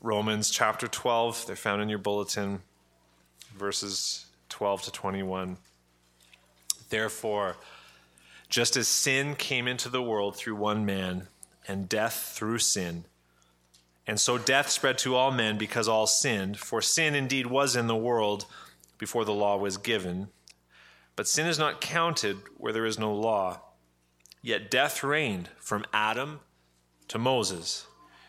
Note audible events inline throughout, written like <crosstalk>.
Romans chapter 12. They're found in your bulletin, verses 12 to 21. Therefore, just as sin came into the world through one man, and death through sin, and so death spread to all men because all sinned, for sin indeed was in the world before the law was given. But sin is not counted where there is no law. Yet death reigned from Adam to Moses,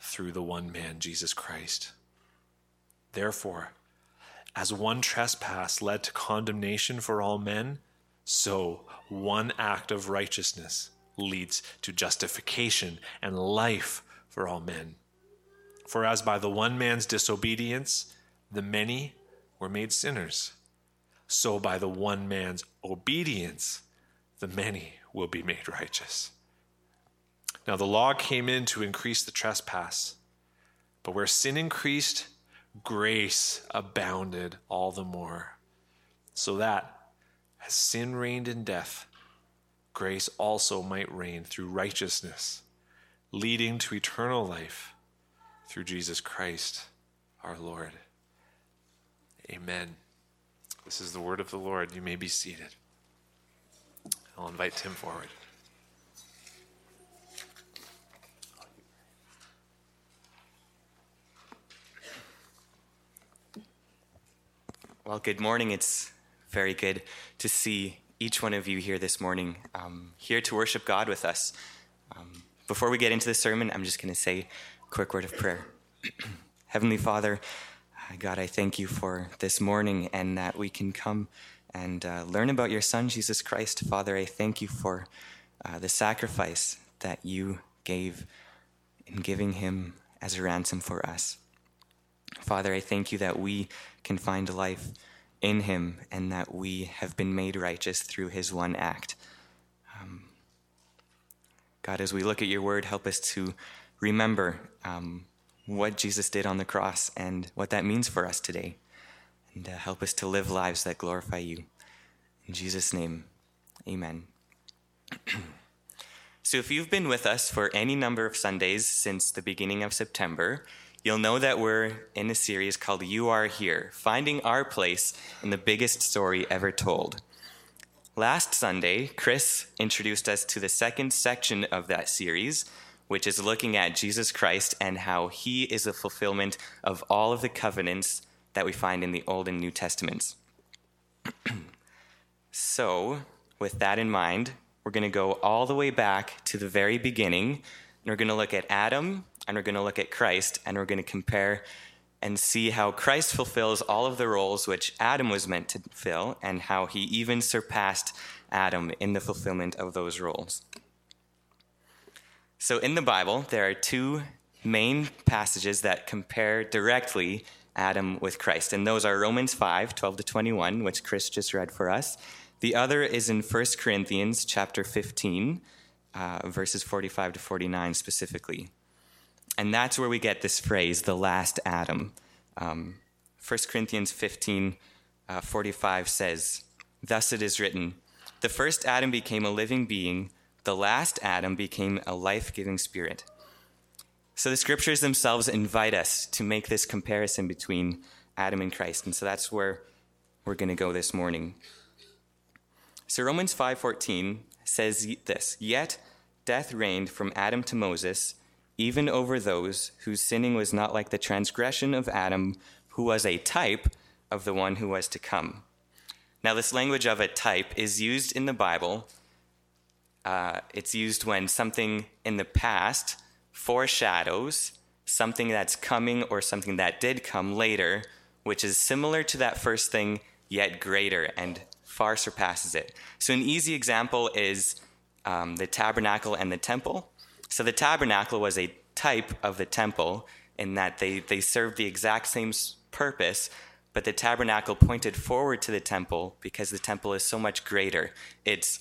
through the one man, Jesus Christ. Therefore, as one trespass led to condemnation for all men, so one act of righteousness leads to justification and life for all men. For as by the one man's disobedience the many were made sinners, so by the one man's obedience the many will be made righteous. Now the law came in to increase the trespass, but where sin increased, grace abounded all the more, so that as sin reigned in death, grace also might reign through righteousness, leading to eternal life through Jesus Christ our Lord. Amen. This is the word of the Lord. You may be seated. I'll invite Tim forward. Well, good morning. It's very good to see each one of you here this morning, um, here to worship God with us. Um, before we get into the sermon, I'm just going to say a quick word of prayer. <clears throat> Heavenly Father, uh, God, I thank you for this morning and that we can come and uh, learn about your Son, Jesus Christ. Father, I thank you for uh, the sacrifice that you gave in giving him as a ransom for us. Father, I thank you that we can find life in him and that we have been made righteous through his one act. Um, God, as we look at your word, help us to remember um, what Jesus did on the cross and what that means for us today. And uh, help us to live lives that glorify you. In Jesus' name, amen. <clears throat> so, if you've been with us for any number of Sundays since the beginning of September, you'll know that we're in a series called You Are Here Finding Our Place in the Biggest Story Ever Told. Last Sunday, Chris introduced us to the second section of that series, which is looking at Jesus Christ and how he is a fulfillment of all of the covenants that we find in the Old and New Testaments. <clears throat> so, with that in mind, we're going to go all the way back to the very beginning, and we're going to look at Adam and we're going to look at Christ and we're going to compare and see how Christ fulfills all of the roles which Adam was meant to fill and how he even surpassed Adam in the fulfillment of those roles. So, in the Bible, there are two main passages that compare directly Adam with Christ, and those are Romans 5 12 to 21, which Chris just read for us. The other is in 1 Corinthians chapter 15, uh, verses 45 to 49 specifically. And that's where we get this phrase, the last Adam. Um, 1 Corinthians 15 uh, 45 says, Thus it is written, the first Adam became a living being, the last Adam became a life giving spirit. So the scriptures themselves invite us to make this comparison between Adam and Christ. And so that's where we're going to go this morning. So Romans 5:14 says this, "Yet death reigned from Adam to Moses, even over those whose sinning was not like the transgression of Adam, who was a type of the one who was to come. Now, this language of a type is used in the Bible. Uh, it's used when something in the past foreshadows something that's coming or something that did come later, which is similar to that first thing, yet greater and far surpasses it. So, an easy example is um, the tabernacle and the temple. So, the tabernacle was a type of the temple in that they, they served the exact same purpose, but the tabernacle pointed forward to the temple because the temple is so much greater. It's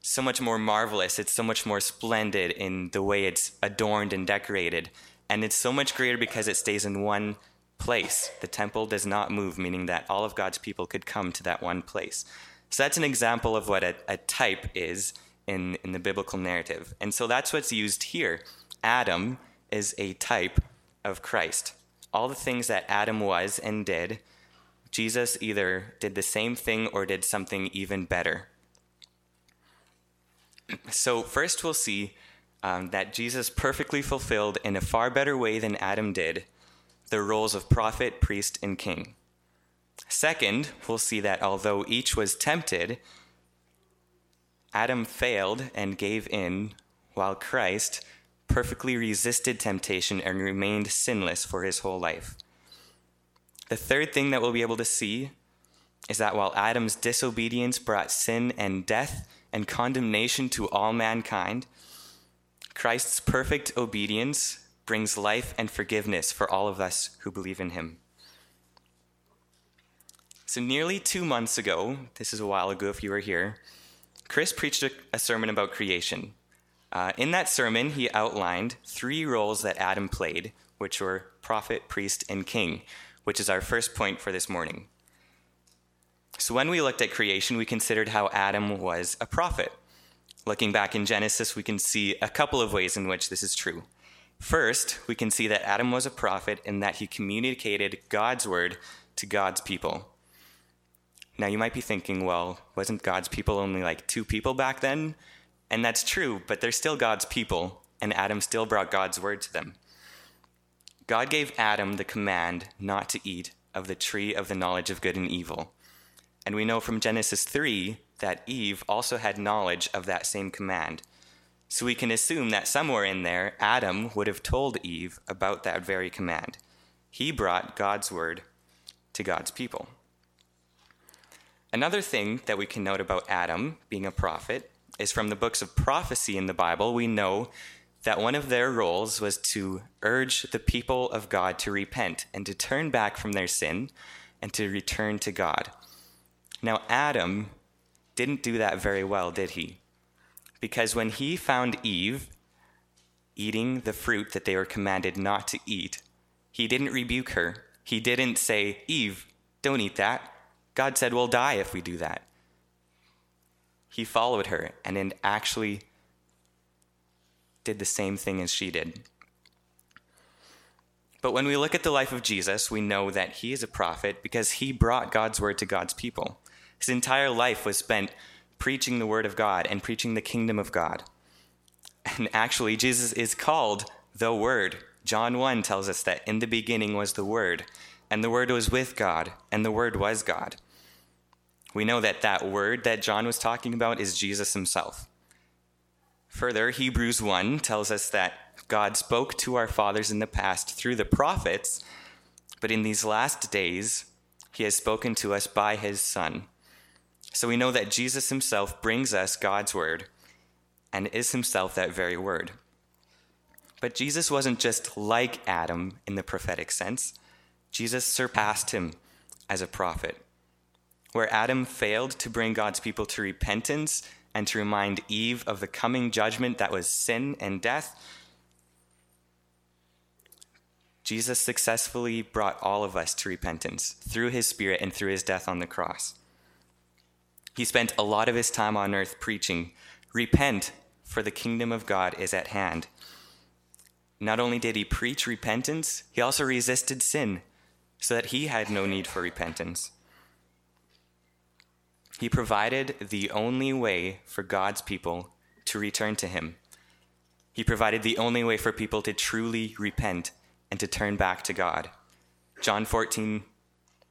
so much more marvelous. It's so much more splendid in the way it's adorned and decorated. And it's so much greater because it stays in one place. The temple does not move, meaning that all of God's people could come to that one place. So that's an example of what a, a type is in, in the biblical narrative. And so that's what's used here. Adam is a type of Christ. All the things that Adam was and did, Jesus either did the same thing or did something even better. <clears throat> So, first we'll see um, that Jesus perfectly fulfilled in a far better way than Adam did the roles of prophet, priest, and king. Second, we'll see that although each was tempted, Adam failed and gave in, while Christ perfectly resisted temptation and remained sinless for his whole life. The third thing that we'll be able to see is that while Adam's disobedience brought sin and death and condemnation to all mankind, Christ's perfect obedience brings life and forgiveness for all of us who believe in him. So, nearly two months ago, this is a while ago if you were here, Chris preached a, a sermon about creation. Uh, in that sermon, he outlined three roles that Adam played, which were prophet, priest, and king, which is our first point for this morning. So, when we looked at creation, we considered how Adam was a prophet. Looking back in Genesis, we can see a couple of ways in which this is true. First, we can see that Adam was a prophet in that he communicated God's word to God's people. Now, you might be thinking, well, wasn't God's people only like two people back then? And that's true, but they're still God's people, and Adam still brought God's word to them. God gave Adam the command not to eat of the tree of the knowledge of good and evil. And we know from Genesis 3 that Eve also had knowledge of that same command. So we can assume that somewhere in there, Adam would have told Eve about that very command. He brought God's word to God's people. Another thing that we can note about Adam being a prophet is from the books of prophecy in the Bible, we know that one of their roles was to urge the people of God to repent and to turn back from their sin and to return to God. Now, Adam didn't do that very well, did he? Because when he found Eve eating the fruit that they were commanded not to eat, he didn't rebuke her. He didn't say, Eve, don't eat that. God said, We'll die if we do that. He followed her and then actually did the same thing as she did. But when we look at the life of Jesus, we know that he is a prophet because he brought God's word to God's people. His entire life was spent preaching the word of God and preaching the kingdom of God. And actually, Jesus is called the Word. John 1 tells us that in the beginning was the Word, and the Word was with God, and the Word was God. We know that that Word that John was talking about is Jesus himself. Further, Hebrews 1 tells us that God spoke to our fathers in the past through the prophets, but in these last days, he has spoken to us by his Son so we know that Jesus himself brings us God's word and is himself that very word. But Jesus wasn't just like Adam in the prophetic sense, Jesus surpassed him as a prophet. Where Adam failed to bring God's people to repentance and to remind Eve of the coming judgment that was sin and death, Jesus successfully brought all of us to repentance through his Spirit and through his death on the cross. He spent a lot of his time on earth preaching, Repent, for the kingdom of God is at hand. Not only did he preach repentance, he also resisted sin so that he had no need for repentance. He provided the only way for God's people to return to him. He provided the only way for people to truly repent and to turn back to God. John 14,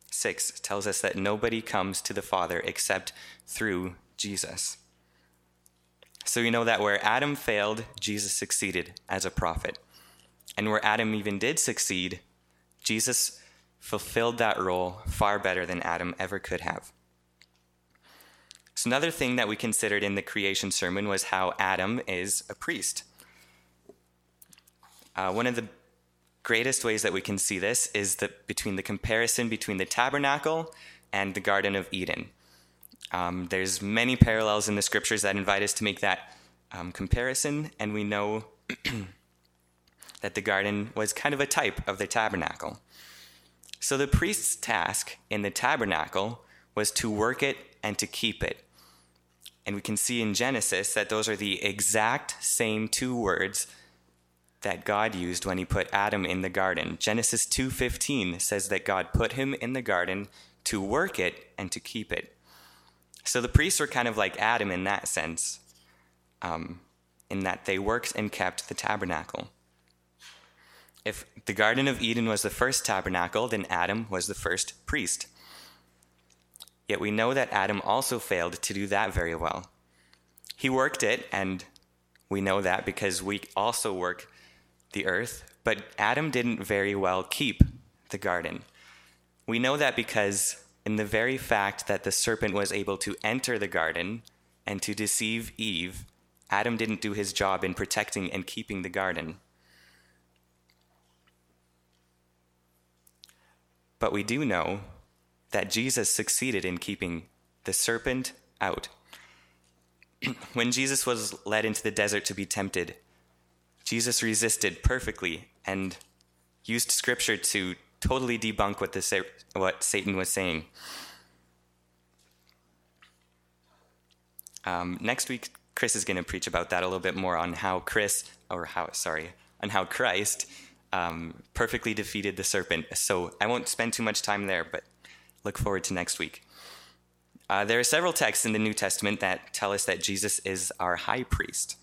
6 tells us that nobody comes to the Father except through Jesus. So we know that where Adam failed, Jesus succeeded as a prophet. And where Adam even did succeed, Jesus fulfilled that role far better than Adam ever could have. So, another thing that we considered in the creation sermon was how Adam is a priest. Uh, one of the greatest ways that we can see this is between the comparison between the tabernacle and the Garden of Eden. Um, there's many parallels in the scriptures that invite us to make that um, comparison, and we know <clears throat> that the garden was kind of a type of the tabernacle. So the priest's task in the tabernacle was to work it and to keep it. And we can see in Genesis that those are the exact same two words that God used when he put Adam in the garden. Genesis 2:15 says that God put him in the garden to work it and to keep it. So the priests were kind of like Adam in that sense, um, in that they worked and kept the tabernacle. If the Garden of Eden was the first tabernacle, then Adam was the first priest. Yet we know that Adam also failed to do that very well. He worked it, and we know that because we also work the earth, but Adam didn't very well keep the garden. We know that because in the very fact that the serpent was able to enter the garden and to deceive Eve, Adam didn't do his job in protecting and keeping the garden. But we do know that Jesus succeeded in keeping the serpent out. <clears throat> when Jesus was led into the desert to be tempted, Jesus resisted perfectly and used scripture to totally debunk what, the, what Satan was saying. Um, next week, Chris is going to preach about that a little bit more on how Chris, or how, sorry, on how Christ um, perfectly defeated the serpent. So I won't spend too much time there, but look forward to next week. Uh, there are several texts in the New Testament that tell us that Jesus is our high priest.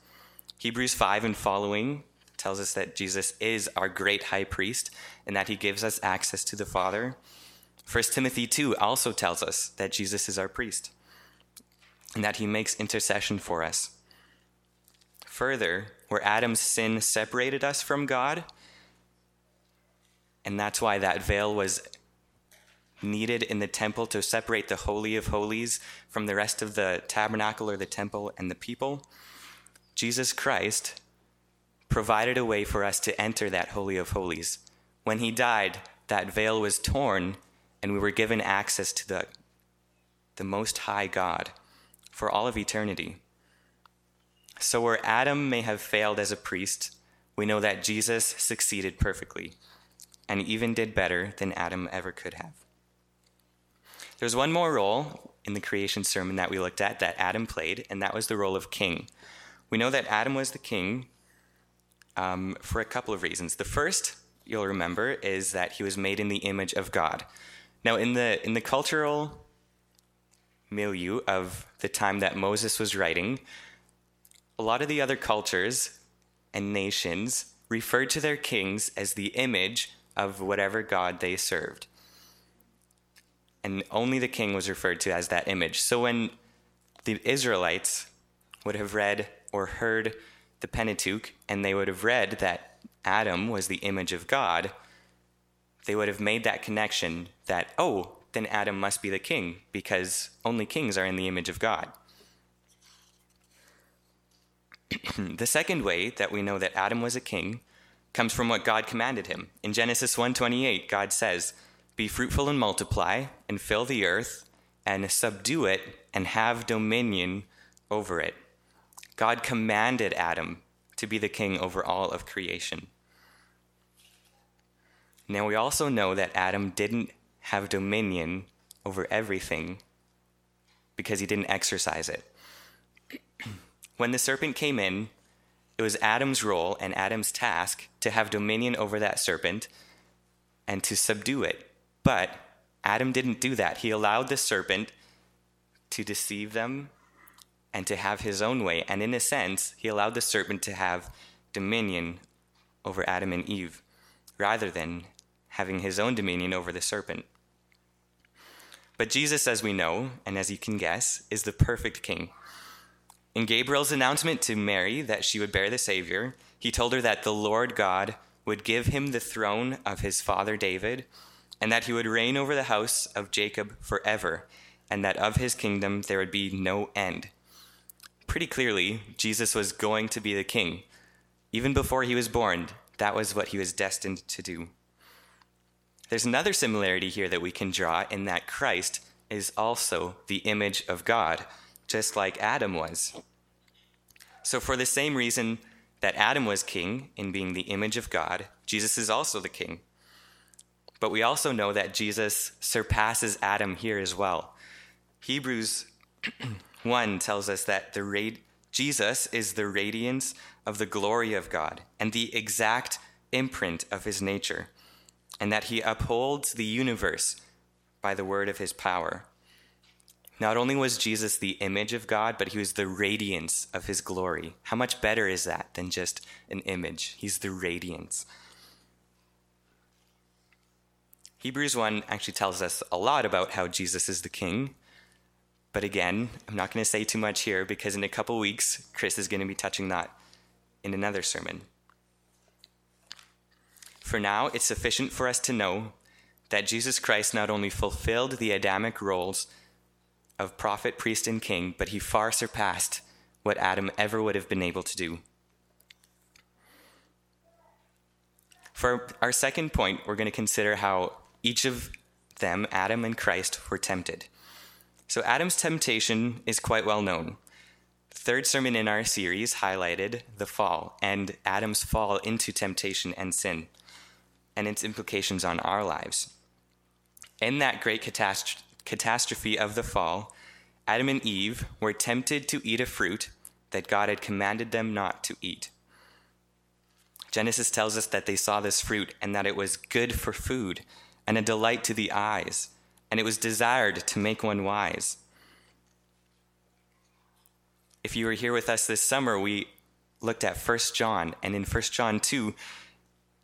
Hebrews 5 and following tells us that Jesus is our great high priest and that he gives us access to the Father. 1 Timothy 2 also tells us that Jesus is our priest and that he makes intercession for us. Further, where Adam's sin separated us from God, and that's why that veil was needed in the temple to separate the Holy of Holies from the rest of the tabernacle or the temple and the people. Jesus Christ provided a way for us to enter that Holy of Holies. When he died, that veil was torn, and we were given access to the, the Most High God for all of eternity. So, where Adam may have failed as a priest, we know that Jesus succeeded perfectly and even did better than Adam ever could have. There's one more role in the creation sermon that we looked at that Adam played, and that was the role of king. We know that Adam was the king um, for a couple of reasons. The first, you'll remember, is that he was made in the image of God. Now, in the, in the cultural milieu of the time that Moses was writing, a lot of the other cultures and nations referred to their kings as the image of whatever God they served. And only the king was referred to as that image. So when the Israelites would have read or heard the Pentateuch and they would have read that Adam was the image of God, they would have made that connection that, oh, then Adam must be the king because only kings are in the image of God. <clears throat> the second way that we know that Adam was a king comes from what God commanded him. In Genesis 1:28, God says, "Be fruitful and multiply and fill the earth and subdue it and have dominion over it." God commanded Adam to be the king over all of creation. Now we also know that Adam didn't have dominion over everything because he didn't exercise it. <clears throat> when the serpent came in, it was Adam's role and Adam's task to have dominion over that serpent and to subdue it. But Adam didn't do that. He allowed the serpent to deceive them and to have his own way. And in a sense, he allowed the serpent to have dominion over Adam and Eve rather than having his own dominion over the serpent. But Jesus, as we know, and as you can guess, is the perfect king. In Gabriel's announcement to Mary that she would bear the Savior, he told her that the Lord God would give him the throne of his father David, and that he would reign over the house of Jacob forever, and that of his kingdom there would be no end. Pretty clearly, Jesus was going to be the king. Even before he was born, that was what he was destined to do. There's another similarity here that we can draw in that Christ is also the image of God, just like Adam was. So, for the same reason that Adam was king in being the image of God, Jesus is also the king. But we also know that Jesus surpasses Adam here as well. Hebrews <clears throat> 1 tells us that the Jesus is the radiance of the glory of God and the exact imprint of his nature and that he upholds the universe by the word of his power. Not only was Jesus the image of God, but he was the radiance of his glory. How much better is that than just an image? He's the radiance. Hebrews 1 actually tells us a lot about how Jesus is the king. But again, I'm not going to say too much here because in a couple weeks, Chris is going to be touching that in another sermon. For now, it's sufficient for us to know that Jesus Christ not only fulfilled the Adamic roles of prophet, priest, and king, but he far surpassed what Adam ever would have been able to do. For our second point, we're going to consider how each of them, Adam and Christ, were tempted. So, Adam's temptation is quite well known. Third sermon in our series highlighted the fall and Adam's fall into temptation and sin and its implications on our lives. In that great catast- catastrophe of the fall, Adam and Eve were tempted to eat a fruit that God had commanded them not to eat. Genesis tells us that they saw this fruit and that it was good for food and a delight to the eyes, and it was desired to make one wise. If you were here with us this summer, we looked at 1 John, and in 1 John 2,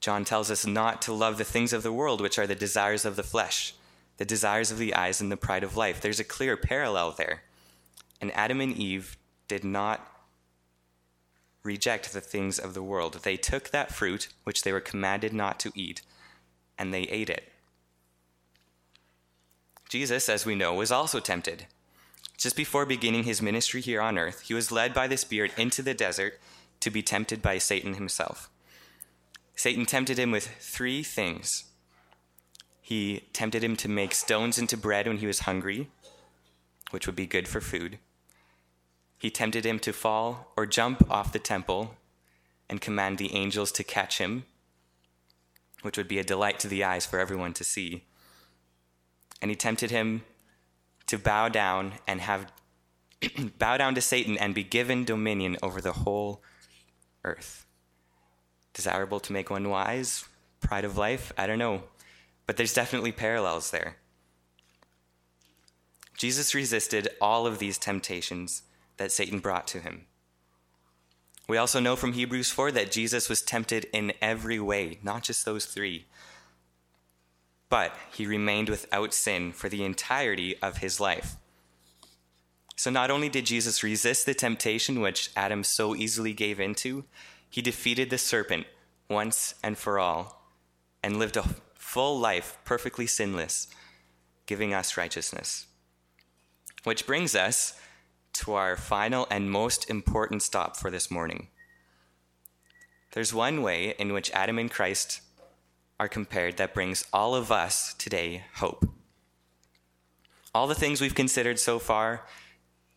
John tells us not to love the things of the world, which are the desires of the flesh, the desires of the eyes, and the pride of life. There's a clear parallel there. And Adam and Eve did not reject the things of the world. They took that fruit, which they were commanded not to eat, and they ate it. Jesus, as we know, was also tempted. Just before beginning his ministry here on earth, he was led by the Spirit into the desert to be tempted by Satan himself. Satan tempted him with three things. He tempted him to make stones into bread when he was hungry, which would be good for food. He tempted him to fall or jump off the temple and command the angels to catch him, which would be a delight to the eyes for everyone to see. And he tempted him to bow down and have <clears throat> bow down to Satan and be given dominion over the whole earth desirable to make one wise, pride of life, I don't know. But there's definitely parallels there. Jesus resisted all of these temptations that Satan brought to him. We also know from Hebrews 4 that Jesus was tempted in every way, not just those three. But he remained without sin for the entirety of his life. So not only did Jesus resist the temptation which Adam so easily gave into, he defeated the serpent once and for all and lived a full life perfectly sinless, giving us righteousness. Which brings us to our final and most important stop for this morning. There's one way in which Adam and Christ are compared that brings all of us today hope. All the things we've considered so far,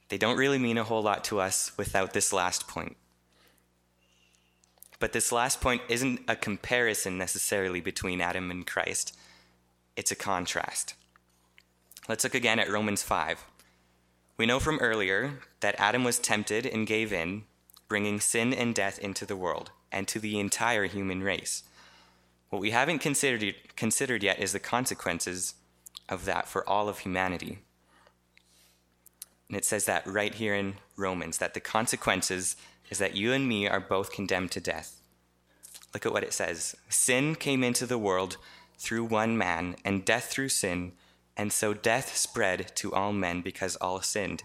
they don't really mean a whole lot to us without this last point. But this last point isn't a comparison necessarily between Adam and Christ, it's a contrast. Let's look again at Romans 5. We know from earlier that Adam was tempted and gave in, bringing sin and death into the world and to the entire human race. What we haven't considered, considered yet is the consequences of that for all of humanity. And it says that right here in Romans, that the consequences is that you and me are both condemned to death. Look at what it says Sin came into the world through one man, and death through sin, and so death spread to all men because all sinned.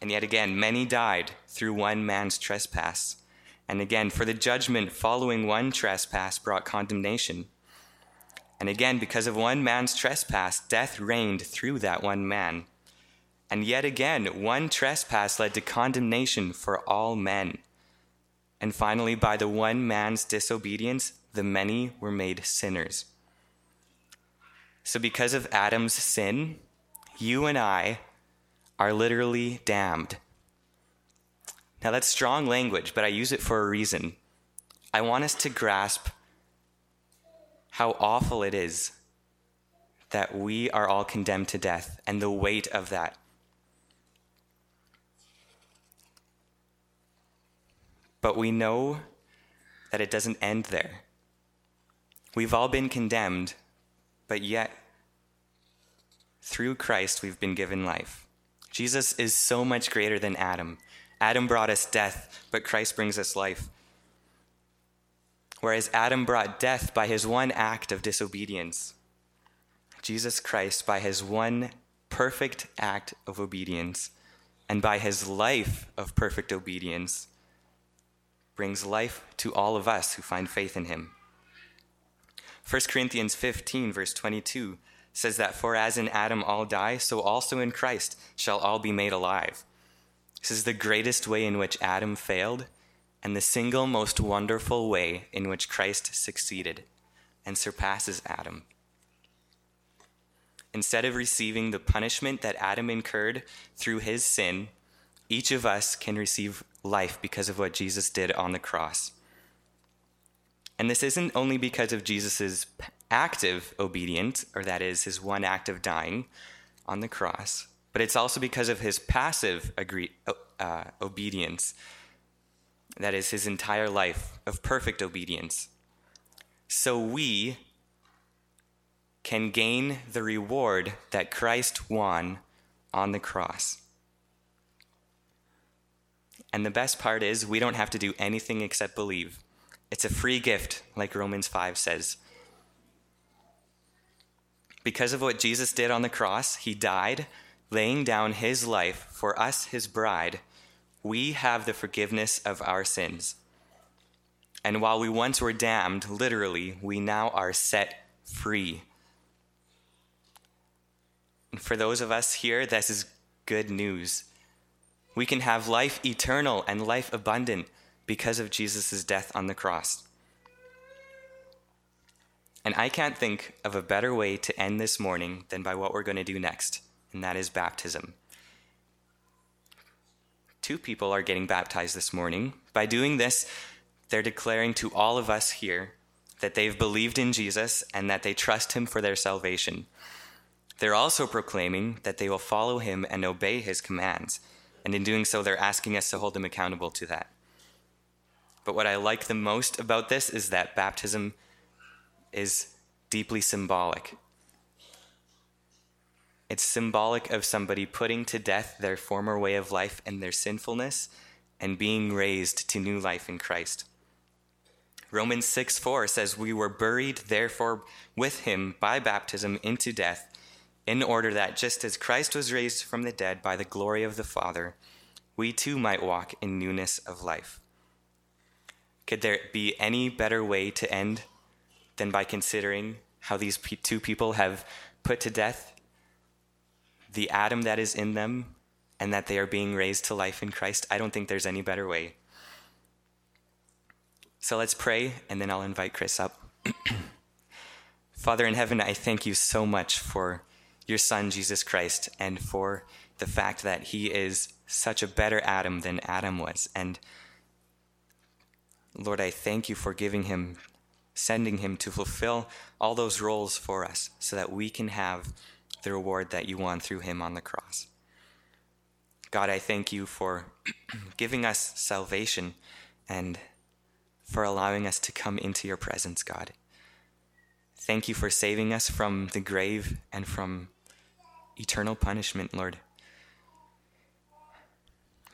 And yet again, many died through one man's trespass. And again, for the judgment following one trespass brought condemnation. And again, because of one man's trespass, death reigned through that one man. And yet again, one trespass led to condemnation for all men. And finally, by the one man's disobedience, the many were made sinners. So, because of Adam's sin, you and I are literally damned. Now, that's strong language, but I use it for a reason. I want us to grasp how awful it is that we are all condemned to death and the weight of that. But we know that it doesn't end there. We've all been condemned, but yet, through Christ, we've been given life. Jesus is so much greater than Adam. Adam brought us death, but Christ brings us life. Whereas Adam brought death by his one act of disobedience, Jesus Christ, by his one perfect act of obedience, and by his life of perfect obedience, brings life to all of us who find faith in him. 1 Corinthians 15, verse 22 says that, For as in Adam all die, so also in Christ shall all be made alive. This is the greatest way in which Adam failed, and the single most wonderful way in which Christ succeeded and surpasses Adam. Instead of receiving the punishment that Adam incurred through his sin, each of us can receive life because of what Jesus did on the cross. And this isn't only because of Jesus' active obedience, or that is, his one act of dying on the cross, but it's also because of his passive agree, uh, obedience, that is, his entire life of perfect obedience. So we can gain the reward that Christ won on the cross. And the best part is, we don't have to do anything except believe. It's a free gift, like Romans 5 says. Because of what Jesus did on the cross, he died, laying down his life for us, his bride. We have the forgiveness of our sins. And while we once were damned, literally, we now are set free. And for those of us here, this is good news. We can have life eternal and life abundant because of Jesus' death on the cross. And I can't think of a better way to end this morning than by what we're going to do next, and that is baptism. Two people are getting baptized this morning. By doing this, they're declaring to all of us here that they've believed in Jesus and that they trust him for their salvation. They're also proclaiming that they will follow him and obey his commands. And in doing so, they're asking us to hold them accountable to that. But what I like the most about this is that baptism is deeply symbolic. It's symbolic of somebody putting to death their former way of life and their sinfulness and being raised to new life in Christ. Romans 6 4 says, We were buried, therefore, with him by baptism into death, in order that just as Christ was raised from the dead by the glory of the Father, we too might walk in newness of life. Could there be any better way to end than by considering how these two people have put to death the Adam that is in them and that they are being raised to life in Christ? I don't think there's any better way. So let's pray, and then I'll invite Chris up. <clears throat> Father in heaven, I thank you so much for your Son, Jesus Christ, and for the fact that he is such a better Adam than Adam was. And Lord, I thank you for giving him, sending him to fulfill all those roles for us so that we can have the reward that you won through him on the cross. God, I thank you for <clears throat> giving us salvation and for allowing us to come into your presence, God. Thank you for saving us from the grave and from eternal punishment, Lord.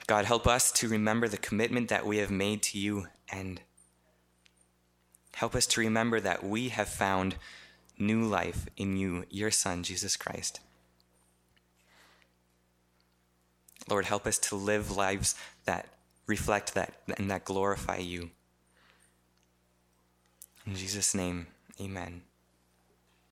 God, help us to remember the commitment that we have made to you and help us to remember that we have found new life in you, your Son, Jesus Christ. Lord, help us to live lives that reflect that and that glorify you. In Jesus' name, amen.